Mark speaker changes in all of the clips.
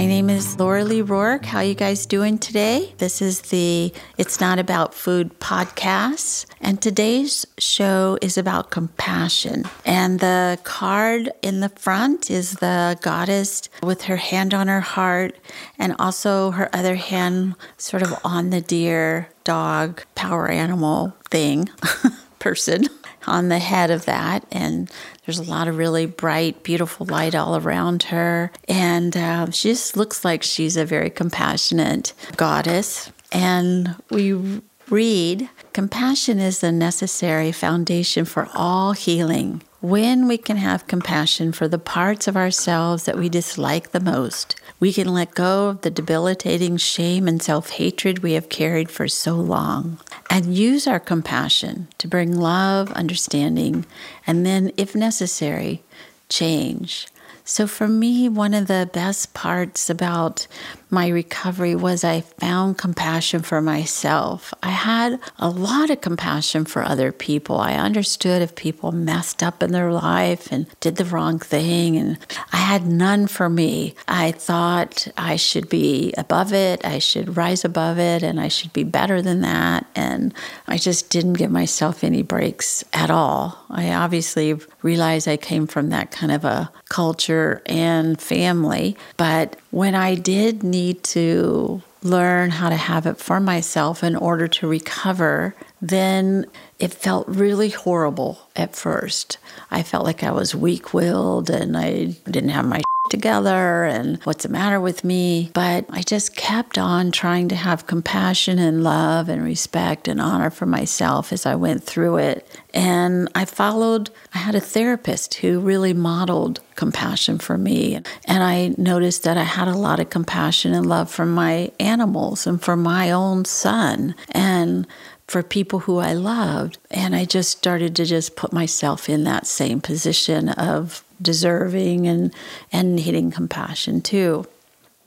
Speaker 1: My name is Laurelee Roark. How you guys doing today? This is the It's Not About Food podcast, and today's show is about compassion. And the card in the front is the goddess with her hand on her heart and also her other hand sort of on the deer, dog, power animal thing, person on the head of that. And there's a lot of really bright, beautiful light all around her. And uh, she just looks like she's a very compassionate goddess. And we read compassion is the necessary foundation for all healing. When we can have compassion for the parts of ourselves that we dislike the most, we can let go of the debilitating shame and self hatred we have carried for so long and use our compassion to bring love, understanding, and then, if necessary, change. So, for me, one of the best parts about my recovery was I found compassion for myself. I had a lot of compassion for other people. I understood if people messed up in their life and did the wrong thing, and I had none for me. I thought I should be above it, I should rise above it, and I should be better than that. And I just didn't give myself any breaks at all. I obviously realized I came from that kind of a culture and family, but when I did need to learn how to have it for myself in order to recover, then it felt really horrible at first. I felt like I was weak willed and I didn't have my together and what's the matter with me. But I just kept on trying to have compassion and love and respect and honor for myself as I went through it. And I followed, I had a therapist who really modeled compassion for me. And I noticed that I had a lot of compassion and love for my animals and for my own son. And for people who I loved. And I just started to just put myself in that same position of deserving and, and needing compassion too.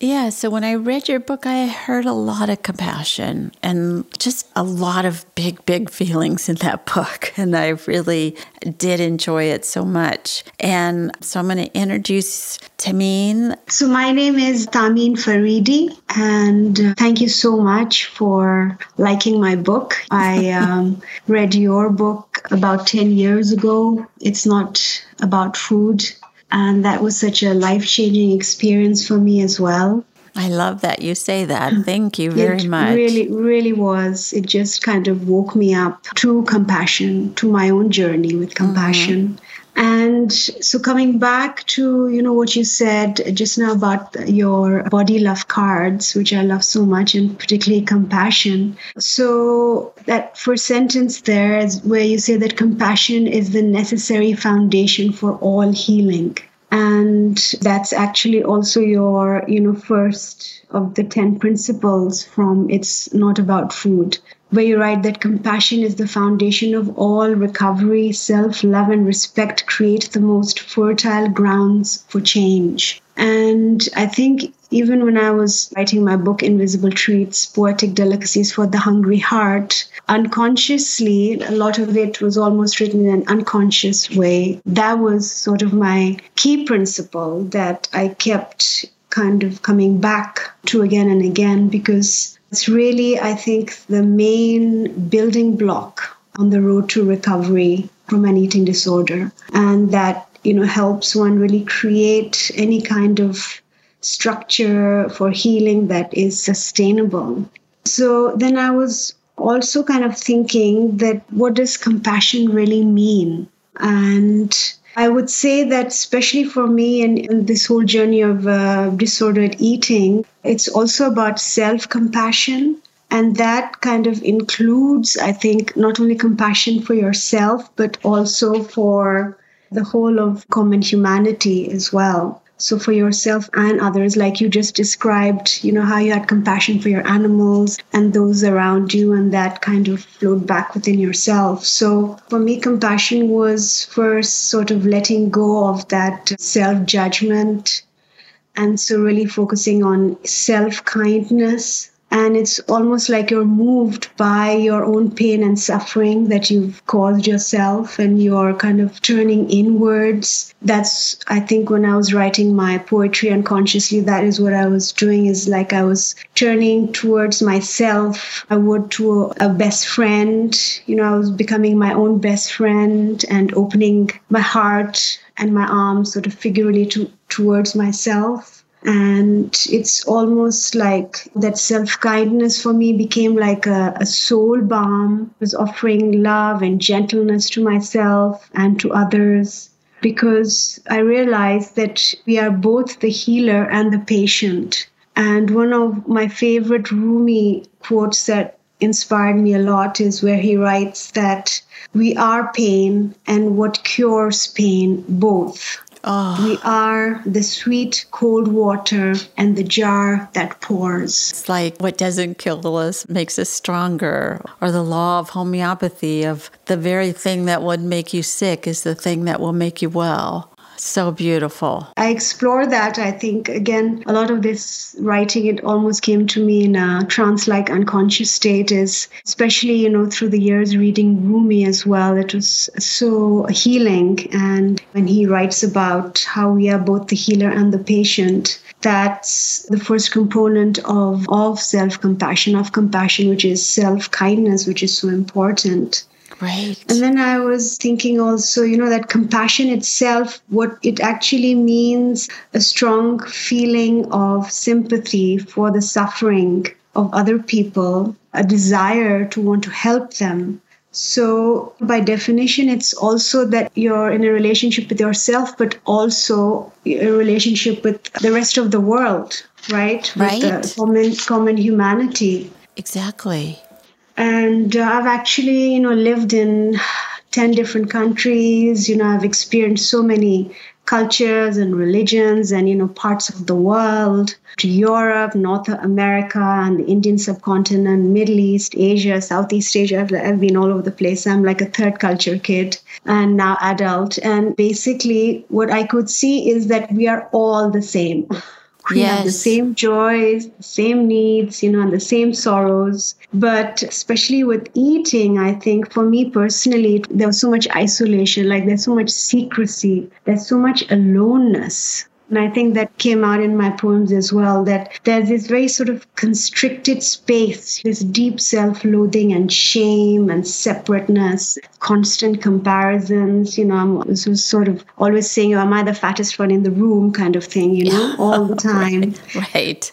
Speaker 1: Yeah, so when I read your book, I heard a lot of compassion and just a lot of big, big feelings in that book. And I really did enjoy it so much. And so I'm going to introduce Tameen.
Speaker 2: So, my name is Tameen Faridi, and uh, thank you so much for liking my book. I um, read your book about 10 years ago. It's not about food, and that was such a life changing experience for me as well.
Speaker 1: I love that you say that. Thank you very
Speaker 2: it
Speaker 1: much.
Speaker 2: It really, really was. It just kind of woke me up to compassion, to my own journey with compassion. Mm-hmm. And so coming back to, you know, what you said just now about your body love cards, which I love so much, and particularly compassion. So that first sentence there is where you say that compassion is the necessary foundation for all healing. And that's actually also your, you know, first of the 10 principles from It's Not About Food where you write that compassion is the foundation of all recovery, self love, and respect create the most fertile grounds for change. And I think even when I was writing my book, Invisible Treats Poetic Delicacies for the Hungry Heart, unconsciously, a lot of it was almost written in an unconscious way. That was sort of my key principle that I kept kind of coming back to again and again because it's really, I think, the main building block on the road to recovery from an eating disorder. And that, you know, helps one really create any kind of structure for healing that is sustainable. So then I was also kind of thinking that what does compassion really mean? And I would say that, especially for me in this whole journey of uh, disordered eating, it's also about self compassion. And that kind of includes, I think, not only compassion for yourself, but also for the whole of common humanity as well. So for yourself and others, like you just described, you know, how you had compassion for your animals and those around you, and that kind of flowed back within yourself. So for me, compassion was first sort of letting go of that self judgment. And so really focusing on self kindness and it's almost like you're moved by your own pain and suffering that you've caused yourself and you're kind of turning inwards. That's i think when i was writing my poetry unconsciously that is what i was doing is like i was turning towards myself. I would to a best friend you know i was becoming my own best friend and opening my heart and my arms sort of figuratively to, towards myself and it's almost like that self kindness for me became like a, a soul balm. I was offering love and gentleness to myself and to others because i realized that we are both the healer and the patient. And one of my favorite rumi quotes that inspired me a lot is where he writes that we are pain and what cures pain both Oh. We are the sweet cold water and the jar that pours.
Speaker 1: It's like what doesn't kill us makes us stronger, or the law of homeopathy of the very thing that would make you sick is the thing that will make you well. So beautiful.
Speaker 2: I explore that. I think, again, a lot of this writing, it almost came to me in a trance like unconscious state, is especially, you know, through the years reading Rumi as well. It was so healing. And when he writes about how we are both the healer and the patient, that's the first component of, of self compassion, of compassion, which is self kindness, which is so important.
Speaker 1: Right.
Speaker 2: And then I was thinking also, you know, that compassion itself, what it actually means a strong feeling of sympathy for the suffering of other people, a desire to want to help them. So, by definition, it's also that you're in a relationship with yourself, but also a relationship with the rest of the world, right?
Speaker 1: Right.
Speaker 2: With the common, common humanity.
Speaker 1: Exactly
Speaker 2: and uh, I've actually, you know, lived in 10 different countries. You know, I've experienced so many cultures and religions and, you know, parts of the world to Europe, North America, and the Indian subcontinent, Middle East, Asia, Southeast Asia. I've, I've been all over the place. I'm like a third culture kid and now adult. And basically, what I could see is that we are all the same. We yes. have the same joys, the same needs, you know, and the same sorrows. But especially with eating, I think for me personally, there was so much isolation, like there's so much secrecy, there's so much aloneness. And I think that came out in my poems as well that there's this very sort of constricted space, this deep self loathing and shame and separateness, constant comparisons. You know, I'm sort of always saying, oh, Am I the fattest one in the room kind of thing, you know, all the time.
Speaker 1: right, right.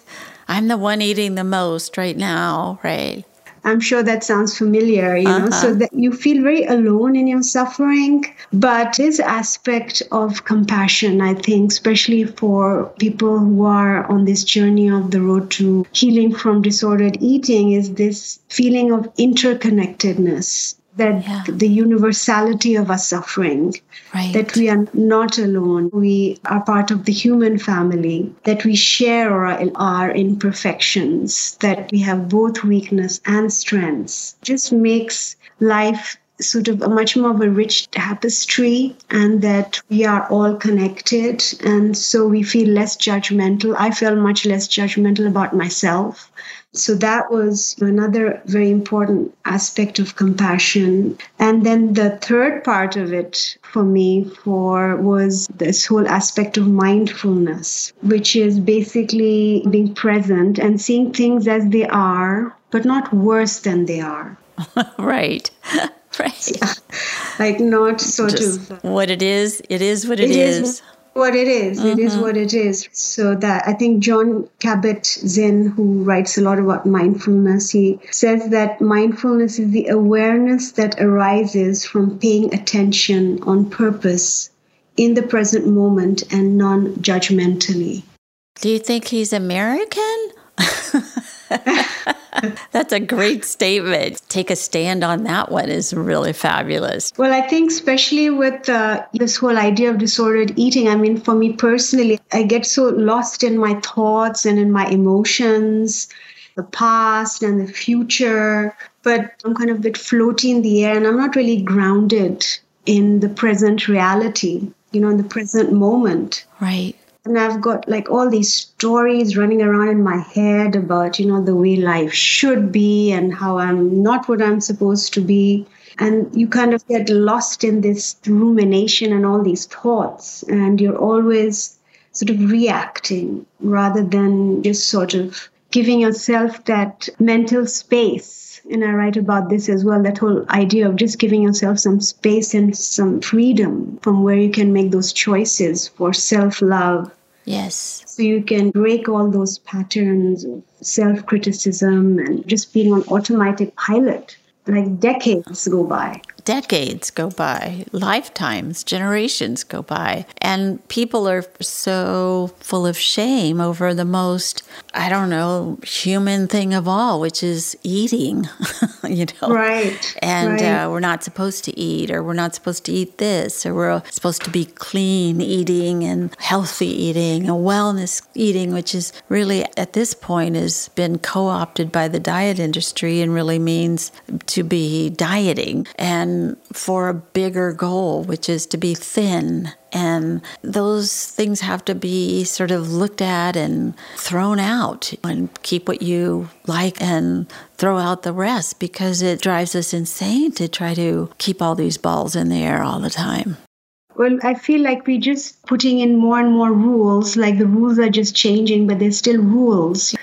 Speaker 1: I'm the one eating the most right now, right?
Speaker 2: I'm sure that sounds familiar, you know, uh-huh. so that you feel very alone in your suffering. But this aspect of compassion, I think, especially for people who are on this journey of the road to healing from disordered eating, is this feeling of interconnectedness that yeah. the universality of our suffering,
Speaker 1: right.
Speaker 2: that we are not alone, we are part of the human family, that we share our, our imperfections, that we have both weakness and strengths, just makes life sort of a much more of a rich tapestry and that we are all connected and so we feel less judgmental i feel much less judgmental about myself so that was another very important aspect of compassion. And then the third part of it for me for was this whole aspect of mindfulness, which is basically being present and seeing things as they are, but not worse than they are.
Speaker 1: right. right. Yeah.
Speaker 2: Like not sort Just
Speaker 1: of uh, what it is, it is what it, it is. is
Speaker 2: what it is. Mm-hmm. It is mm-hmm. what it is. So that I think Jon Kabat-Zinn, who writes a lot about mindfulness, he says that mindfulness is the awareness that arises from paying attention on purpose in the present moment and non-judgmentally.
Speaker 1: Do you think he's American? That's a great statement. Take a stand on that one is really fabulous.
Speaker 2: Well, I think, especially with uh, this whole idea of disordered eating, I mean, for me personally, I get so lost in my thoughts and in my emotions, the past and the future. But I'm kind of a bit floating in the air and I'm not really grounded in the present reality, you know, in the present moment.
Speaker 1: Right.
Speaker 2: And I've got like all these stories running around in my head about, you know, the way life should be and how I'm not what I'm supposed to be. And you kind of get lost in this rumination and all these thoughts. And you're always sort of reacting rather than just sort of giving yourself that mental space and I write about this as well that whole idea of just giving yourself some space and some freedom from where you can make those choices for self love.
Speaker 1: Yes.
Speaker 2: So you can break all those patterns of self criticism and just being on automatic pilot. Like decades go by
Speaker 1: decades go by, lifetimes, generations go by, and people are so full of shame over the most, I don't know, human thing of all, which is eating, you know?
Speaker 2: Right.
Speaker 1: And
Speaker 2: right.
Speaker 1: Uh, we're not supposed to eat, or we're not supposed to eat this, or we're supposed to be clean eating and healthy eating and wellness eating, which is really at this point has been co opted by the diet industry and really means to be dieting. And for a bigger goal, which is to be thin. And those things have to be sort of looked at and thrown out and keep what you like and throw out the rest because it drives us insane to try to keep all these balls in the air all the time.
Speaker 2: Well, I feel like we're just putting in more and more rules, like the rules are just changing, but they're still rules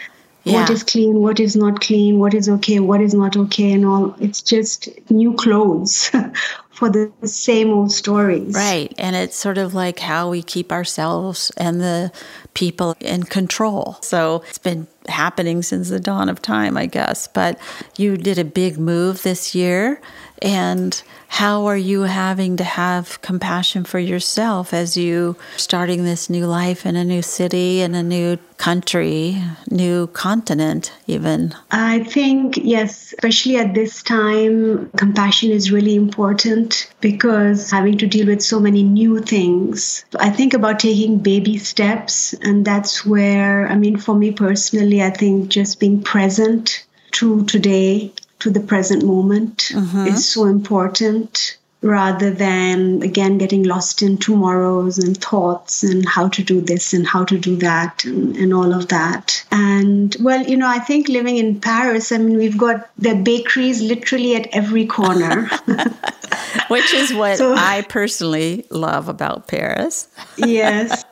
Speaker 2: yeah. what is clean, what is not clean, what is okay, what is not okay, and all. It's just new clothes for the same old stories.
Speaker 1: Right. And it's sort of like how we keep ourselves and the people in control. So it's been happening since the dawn of time, I guess. But you did a big move this year and how are you having to have compassion for yourself as you starting this new life in a new city in a new country, new continent even?
Speaker 2: I think yes, especially at this time, compassion is really important because having to deal with so many new things. I think about taking baby steps and that's where I mean for me personally, I think just being present to today to the present moment. Mm-hmm. is so important rather than again getting lost in tomorrows and thoughts and how to do this and how to do that and, and all of that. And well you know i think living in paris i mean we've got the bakeries literally at every corner
Speaker 1: which is what so, i personally love about paris
Speaker 2: yes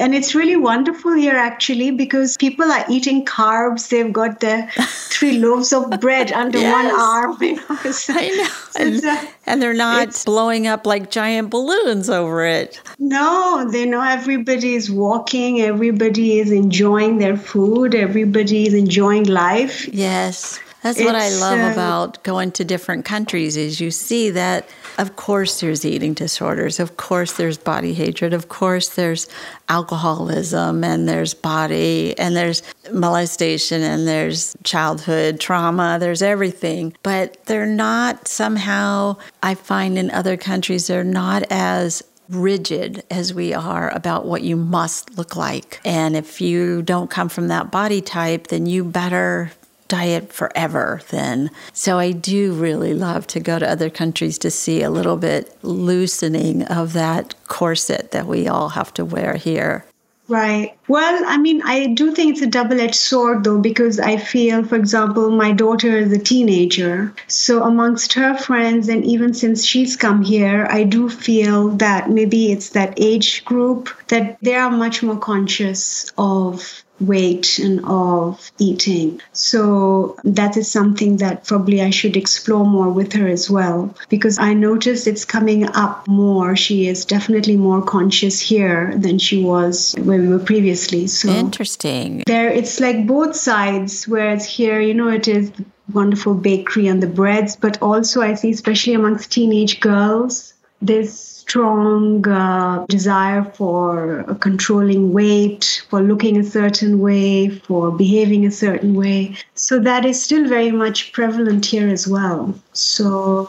Speaker 2: and it's really wonderful here actually because people are eating carbs they've got the three loaves of bread under yes. one arm you know?
Speaker 1: So, i know and, and they're not not blowing up like giant balloons over it.
Speaker 2: No, they know everybody is walking, everybody is enjoying their food, everybody is enjoying life.
Speaker 1: Yes. That's it's, what I love uh, about going to different countries is you see that of course there's eating disorders, of course there's body hatred, of course there's alcoholism and there's body and there's molestation and there's childhood trauma, there's everything. But they're not somehow I find in other countries they're not as rigid as we are about what you must look like. And if you don't come from that body type, then you better diet forever then. So I do really love to go to other countries to see a little bit loosening of that corset that we all have to wear here.
Speaker 2: Right. Well, I mean, I do think it's a double edged sword, though, because I feel, for example, my daughter is a teenager. So, amongst her friends, and even since she's come here, I do feel that maybe it's that age group that they are much more conscious of weight and of eating. So that is something that probably I should explore more with her as well because I noticed it's coming up more. She is definitely more conscious here than she was when we were previously. So
Speaker 1: interesting.
Speaker 2: There it's like both sides whereas here, you know, it is wonderful bakery and the breads, but also I see especially amongst teenage girls this strong uh, desire for controlling weight, for looking a certain way, for behaving a certain way. So that is still very much prevalent here as well. So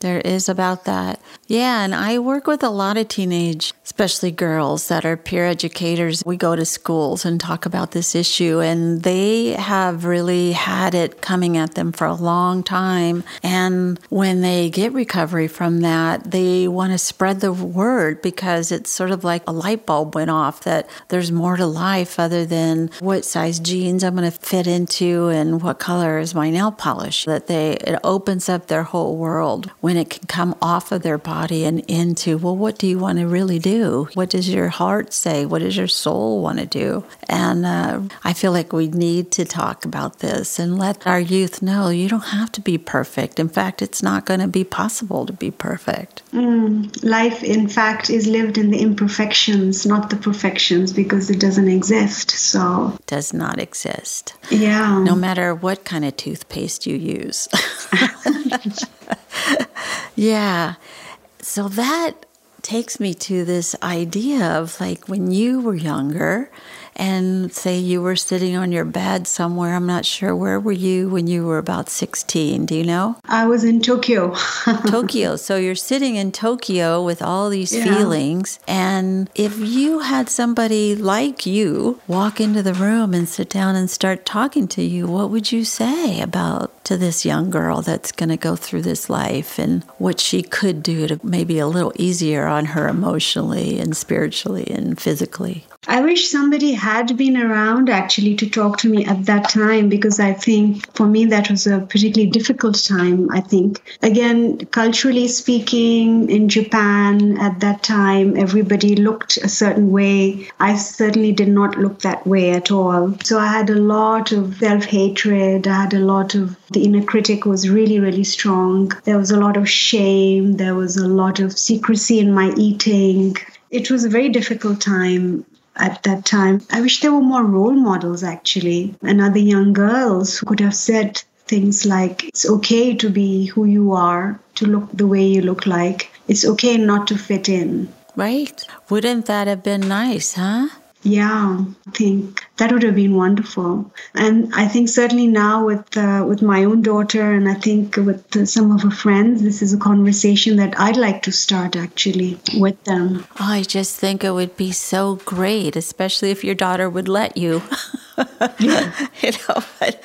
Speaker 1: there is about that. Yeah, and I work with a lot of teenage, especially girls that are peer educators. We go to schools and talk about this issue, and they have really had it coming at them for a long time. And when they get recovery from that, they want to spread the word because it's sort of like a light bulb went off that there's more to life other than what size jeans I'm going to fit into and what color is my nail polish. That they, it opens up their whole world when it can come off of their body and into, well, what do you want to really do? What does your heart say? What does your soul want to do? And uh, I feel like we need to talk about this and let our youth know you don't have to be perfect. In fact, it's not going to be possible to be perfect.
Speaker 2: Mm, life, in fact, is lived in the imperfections, not the perfections, because it doesn't exist. So,
Speaker 1: does not exist.
Speaker 2: Yeah.
Speaker 1: No matter what kind of toothpaste you use. yeah. So that takes me to this idea of like when you were younger and say you were sitting on your bed somewhere. I'm not sure. Where were you when you were about 16? Do you know?
Speaker 2: I was in Tokyo.
Speaker 1: Tokyo. So you're sitting in Tokyo with all these yeah. feelings. And if you had somebody like you walk into the room and sit down and start talking to you, what would you say about to this young girl that's going to go through this life and what she could do to maybe a little easier on her emotionally and spiritually and physically?
Speaker 2: I wish somebody had been around actually to talk to me at that time because I think for me that was a particularly difficult time. I think, again, culturally speaking, in Japan at that time, everybody looked a certain way. I certainly did not look that way at all. So I had a lot of self hatred. I had a lot of the inner critic was really, really strong. There was a lot of shame. There was a lot of secrecy in my eating. It was a very difficult time at that time. I wish there were more role models actually, and other young girls who could have said things like, it's okay to be who you are, to look the way you look like. It's okay not to fit in.
Speaker 1: Right. Wouldn't that have been nice, huh?
Speaker 2: Yeah, I think that would have been wonderful. And I think certainly now with uh, with my own daughter, and I think with uh, some of her friends, this is a conversation that I'd like to start actually with them.
Speaker 1: Oh, I just think it would be so great, especially if your daughter would let you.
Speaker 2: Yeah.
Speaker 1: you know, but,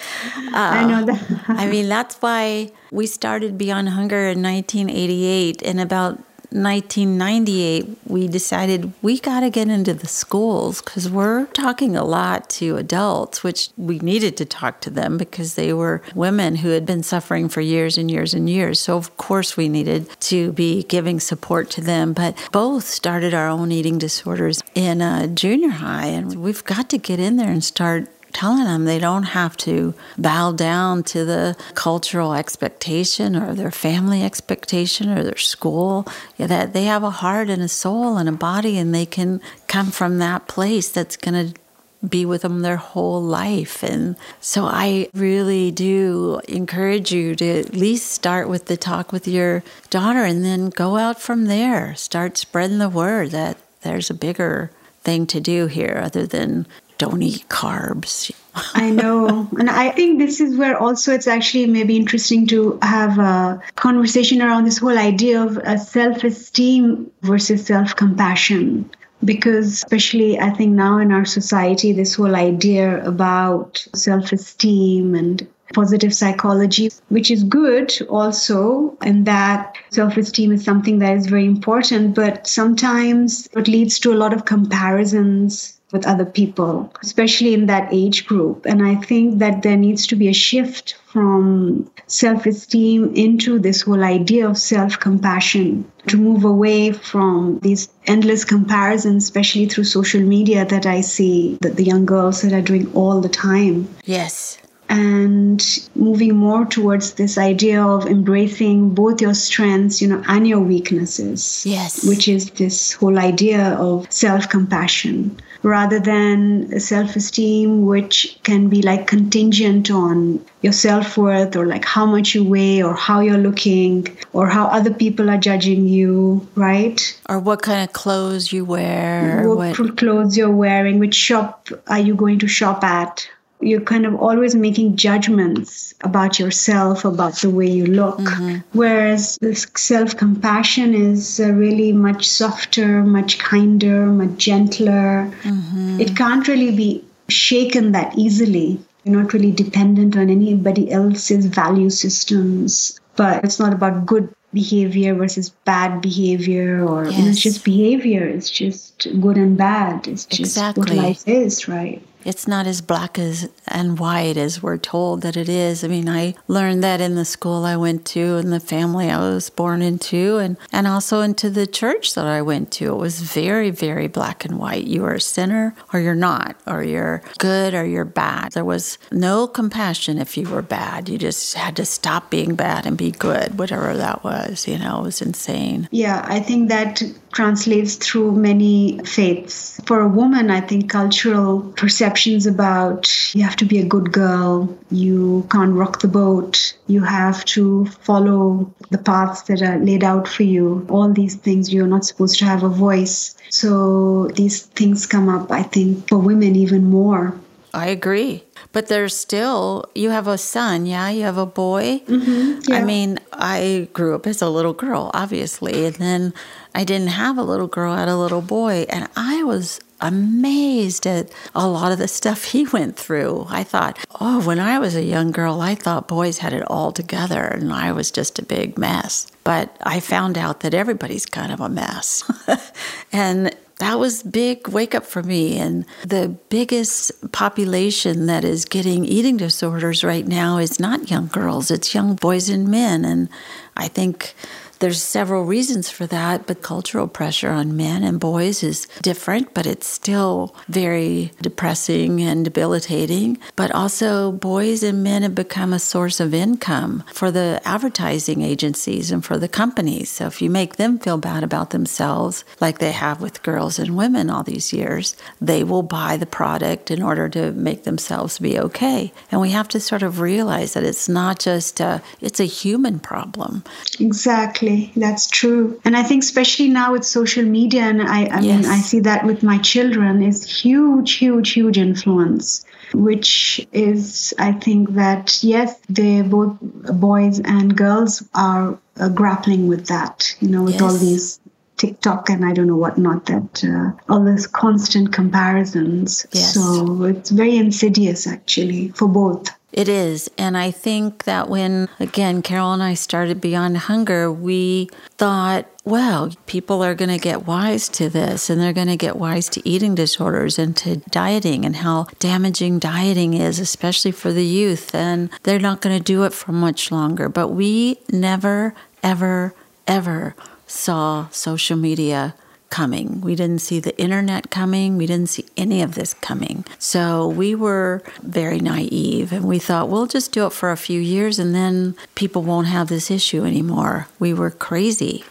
Speaker 1: uh,
Speaker 2: I know that.
Speaker 1: I mean, that's why we started Beyond Hunger in 1988, and about 1998, we decided we got to get into the schools because we're talking a lot to adults, which we needed to talk to them because they were women who had been suffering for years and years and years. So, of course, we needed to be giving support to them. But both started our own eating disorders in a junior high, and we've got to get in there and start telling them they don't have to bow down to the cultural expectation or their family expectation or their school. Yeah, that they have a heart and a soul and a body, and they can come from that place that's going to be with them their whole life. And so I really do encourage you to at least start with the talk with your daughter and then go out from there. Start spreading the word that there's a bigger thing to do here other than don't eat carbs.
Speaker 2: I know. And I think this is where also it's actually maybe interesting to have a conversation around this whole idea of self esteem versus self compassion. Because, especially, I think now in our society, this whole idea about self esteem and positive psychology, which is good also, and that self esteem is something that is very important, but sometimes it leads to a lot of comparisons with other people, especially in that age group. And I think that there needs to be a shift from self esteem into this whole idea of self compassion to move away from these endless comparisons, especially through social media that I see that the young girls that are doing all the time.
Speaker 1: Yes
Speaker 2: and moving more towards this idea of embracing both your strengths you know and your weaknesses
Speaker 1: yes
Speaker 2: which is this whole idea of self-compassion rather than self esteem, which can be like contingent on your self worth or like how much you weigh or how you're looking or how other people are judging you, right?
Speaker 1: Or what kind of clothes you wear.
Speaker 2: What, what clothes you're wearing, which shop are you going to shop at? You're kind of always making judgments about yourself, about the way you look. Mm-hmm. Whereas this self compassion is uh, really much softer, much kinder, much gentler. Mm-hmm. It can't really be shaken that easily. You're not really dependent on anybody else's value systems. But it's not about good behavior versus bad behavior or yes. it's just behavior it's just good and bad it's just exactly. what life is right
Speaker 1: it's not as black as and white as we're told that it is. I mean, I learned that in the school I went to and the family I was born into and, and also into the church that I went to. It was very, very black and white. You are a sinner or you're not, or you're good or you're bad. There was no compassion if you were bad. You just had to stop being bad and be good, whatever that was. You know, it was insane.
Speaker 2: Yeah, I think that translates through many faiths. For a woman, I think cultural perceptions about you have to be a good girl, you can't rock the boat, you have to follow the paths that are laid out for you, all these things, you're not supposed to have a voice. So these things come up, I think, for women even more.
Speaker 1: I agree. But there's still, you have a son, yeah? You have a boy?
Speaker 2: Mm-hmm, yeah.
Speaker 1: I mean, I grew up as a little girl, obviously. And then I didn't have a little girl, I had a little boy. And I was amazed at a lot of the stuff he went through. I thought, oh, when I was a young girl, I thought boys had it all together and I was just a big mess. But I found out that everybody's kind of a mess. and that was big wake up for me. And the biggest population that is getting eating disorders right now is not young girls it's young boys and men. And i think there's several reasons for that, but cultural pressure on men and boys is different, but it's still very depressing and debilitating. But also, boys and men have become a source of income for the advertising agencies and for the companies. So if you make them feel bad about themselves, like they have with girls and women all these years, they will buy the product in order to make themselves be okay. And we have to sort of realize that it's not just a, it's a human problem.
Speaker 2: Exactly that's true and i think especially now with social media and i, I yes. mean i see that with my children is huge huge huge influence which is i think that yes they both boys and girls are uh, grappling with that you know with yes. all these TikTok and I don't know what not that uh, all these constant comparisons. Yes. So it's very insidious actually for both.
Speaker 1: It is. And I think that when, again, Carol and I started Beyond Hunger, we thought, well, people are going to get wise to this and they're going to get wise to eating disorders and to dieting and how damaging dieting is, especially for the youth. And they're not going to do it for much longer. But we never, ever, ever saw social media coming. We didn't see the internet coming. We didn't see any of this coming. So we were very naive and we thought we'll just do it for a few years and then people won't have this issue anymore. We were crazy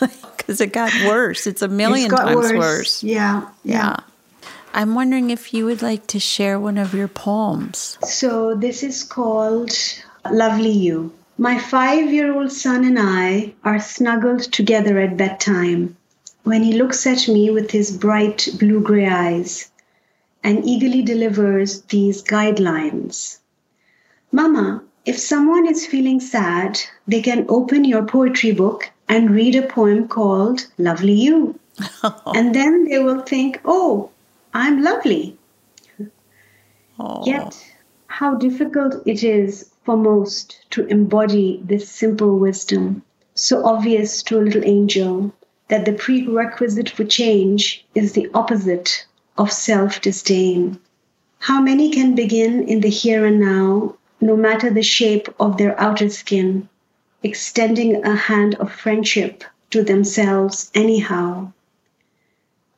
Speaker 1: because it got worse. It's a million
Speaker 2: it's
Speaker 1: times
Speaker 2: worse.
Speaker 1: worse.
Speaker 2: Yeah, yeah.
Speaker 1: I'm wondering if you would like to share one of your poems.
Speaker 2: So this is called Lovely You. My five year old son and I are snuggled together at bedtime when he looks at me with his bright blue gray eyes and eagerly delivers these guidelines. Mama, if someone is feeling sad, they can open your poetry book and read a poem called Lovely You. and then they will think, oh, I'm lovely. Yet, how difficult it is for most to embody this simple wisdom, so obvious to a little angel, that the prerequisite for change is the opposite of self disdain. How many can begin in the here and now, no matter the shape of their outer skin, extending a hand of friendship to themselves anyhow?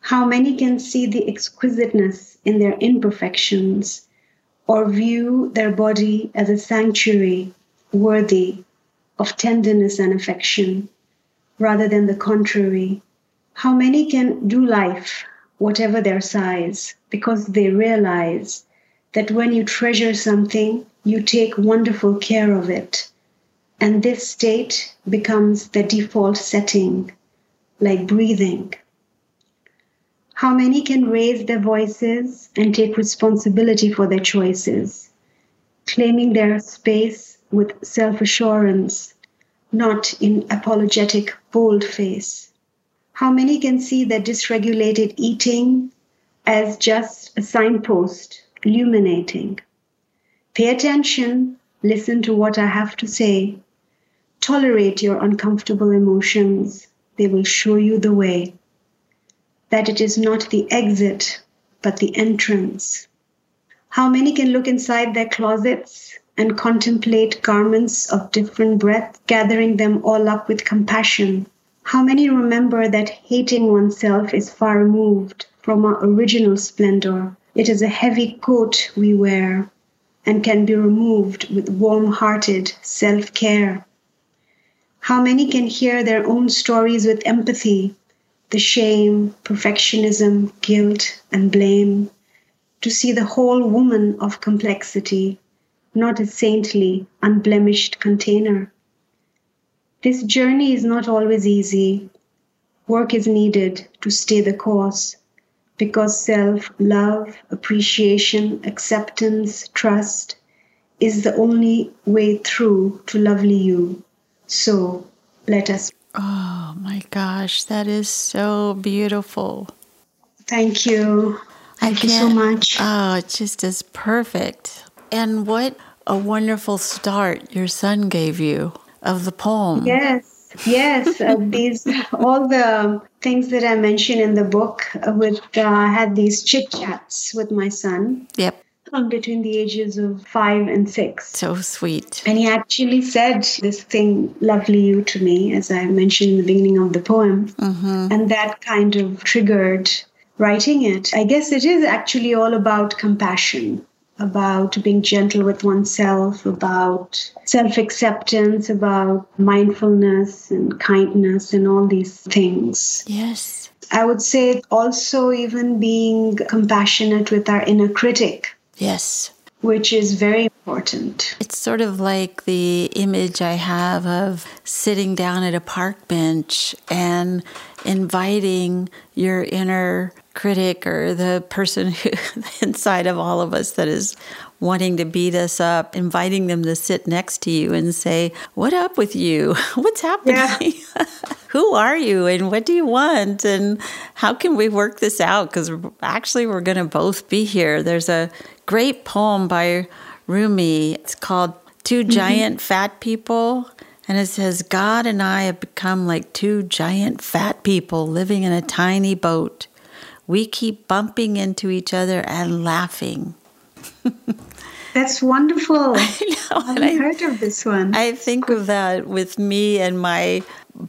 Speaker 2: How many can see the exquisiteness in their imperfections or view their body as a sanctuary worthy of tenderness and affection? Rather than the contrary? How many can do life whatever their size, because they realize that when you treasure something, you take wonderful care of it. And this state becomes the default setting, like breathing. How many can raise their voices and take responsibility for their choices, claiming their space with self assurance, not in apologetic bold face? How many can see their dysregulated eating as just a signpost illuminating? Pay attention, listen to what I have to say. Tolerate your uncomfortable emotions, they will show you the way that it is not the exit, but the entrance. How many can look inside their closets and contemplate garments of different breadth, gathering them all up with compassion? How many remember that hating oneself is far removed from our original splendor? It is a heavy coat we wear and can be removed with warm hearted self care. How many can hear their own stories with empathy the shame, perfectionism, guilt, and blame, to see the whole woman of complexity, not a saintly, unblemished container. This journey is not always easy. Work is needed to stay the course because self love, appreciation, acceptance, trust is the only way through to lovely you. So let us
Speaker 1: Oh my gosh, that is so beautiful.
Speaker 2: Thank you. Thank you so much.
Speaker 1: Oh, it just is perfect. And what a wonderful start your son gave you of the poem.
Speaker 2: Yes, yes. uh, these all the things that I mentioned in the book. Uh, with uh, I had these chit chats with my son.
Speaker 1: Yep
Speaker 2: between the ages of five and six.
Speaker 1: So sweet.
Speaker 2: And he actually said this thing, lovely you, to me, as I mentioned in the beginning of the poem. Mm-hmm. And that kind of triggered writing it. I guess it is actually all about compassion, about being gentle with oneself, about self acceptance, about mindfulness and kindness, and all these things.
Speaker 1: Yes.
Speaker 2: I would say also even being compassionate with our inner critic
Speaker 1: Yes.
Speaker 2: Which is very important.
Speaker 1: It's sort of like the image I have of sitting down at a park bench and inviting your inner critic or the person who, inside of all of us that is wanting to beat us up, inviting them to sit next to you and say, What up with you? What's happening? Yeah. Who are you and what do you want? And how can we work this out? Because actually, we're going to both be here. There's a great poem by Rumi. It's called Two mm-hmm. Giant mm-hmm. Fat People. And it says, God and I have become like two giant fat people living in a tiny boat. We keep bumping into each other and laughing.
Speaker 2: That's wonderful. I know. I've I, heard of this one.
Speaker 1: I think of that with me and my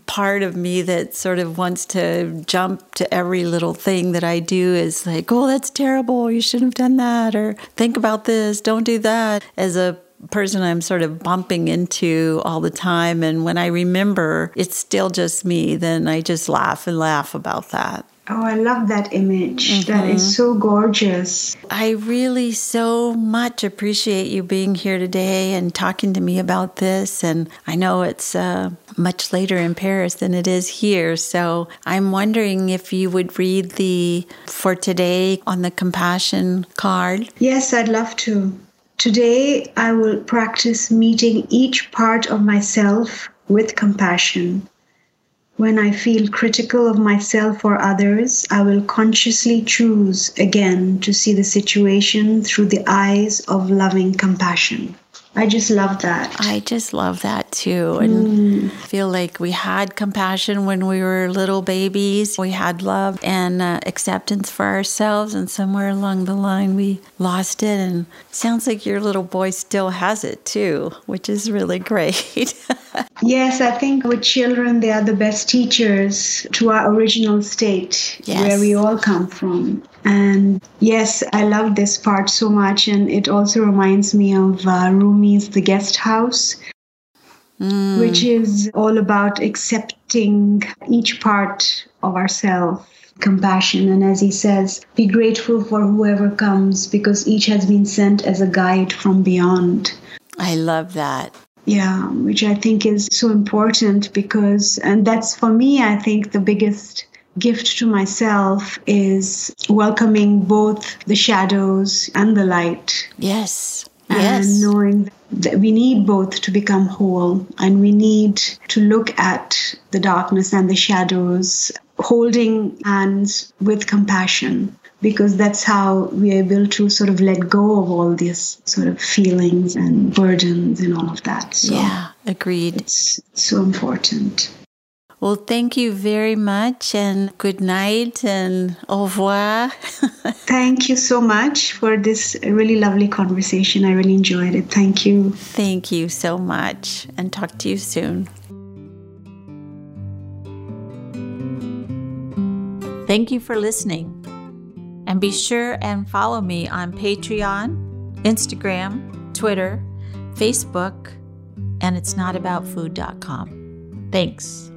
Speaker 1: part of me that sort of wants to jump to every little thing that I do is like, oh, that's terrible. You shouldn't have done that. Or think about this. Don't do that. As a person I'm sort of bumping into all the time. And when I remember it's still just me, then I just laugh and laugh about that.
Speaker 2: Oh, I love that image. Mm-hmm. That is mm-hmm. so gorgeous.
Speaker 1: I really so much appreciate you being here today and talking to me about this. And I know it's uh, much later in Paris than it is here. So I'm wondering if you would read the for today on the compassion card.
Speaker 2: Yes, I'd love to. Today, I will practice meeting each part of myself with compassion. When I feel critical of myself or others, I will consciously choose again to see the situation through the eyes of loving compassion. I just love that.
Speaker 1: I just love that too. And mm. feel like we had compassion when we were little babies. We had love and uh, acceptance for ourselves. And somewhere along the line, we lost it. And sounds like your little boy still has it too, which is really great.
Speaker 2: yes, I think with children, they are the best teachers to our original state, yes. where we all come from. And yes, I love this part so much. And it also reminds me of uh, Rumi's The Guest House, mm. which is all about accepting each part of ourselves compassion. And as he says, be grateful for whoever comes because each has been sent as a guide from beyond.
Speaker 1: I love that.
Speaker 2: Yeah, which I think is so important because, and that's for me, I think the biggest gift to myself is welcoming both the shadows and the light.
Speaker 1: Yes.
Speaker 2: Yes. And knowing that we need both to become whole and we need to look at the darkness and the shadows holding hands with compassion because that's how we're able to sort of let go of all these sort of feelings and burdens and all of that.
Speaker 1: So yeah, agreed.
Speaker 2: It's so important.
Speaker 1: Well, thank you very much and good night and au revoir.
Speaker 2: thank you so much for this really lovely conversation. I really enjoyed it. Thank you.
Speaker 1: Thank you so much and talk to you soon. Thank you for listening. And be sure and follow me on Patreon, Instagram, Twitter, Facebook, and it's not about food.com. Thanks.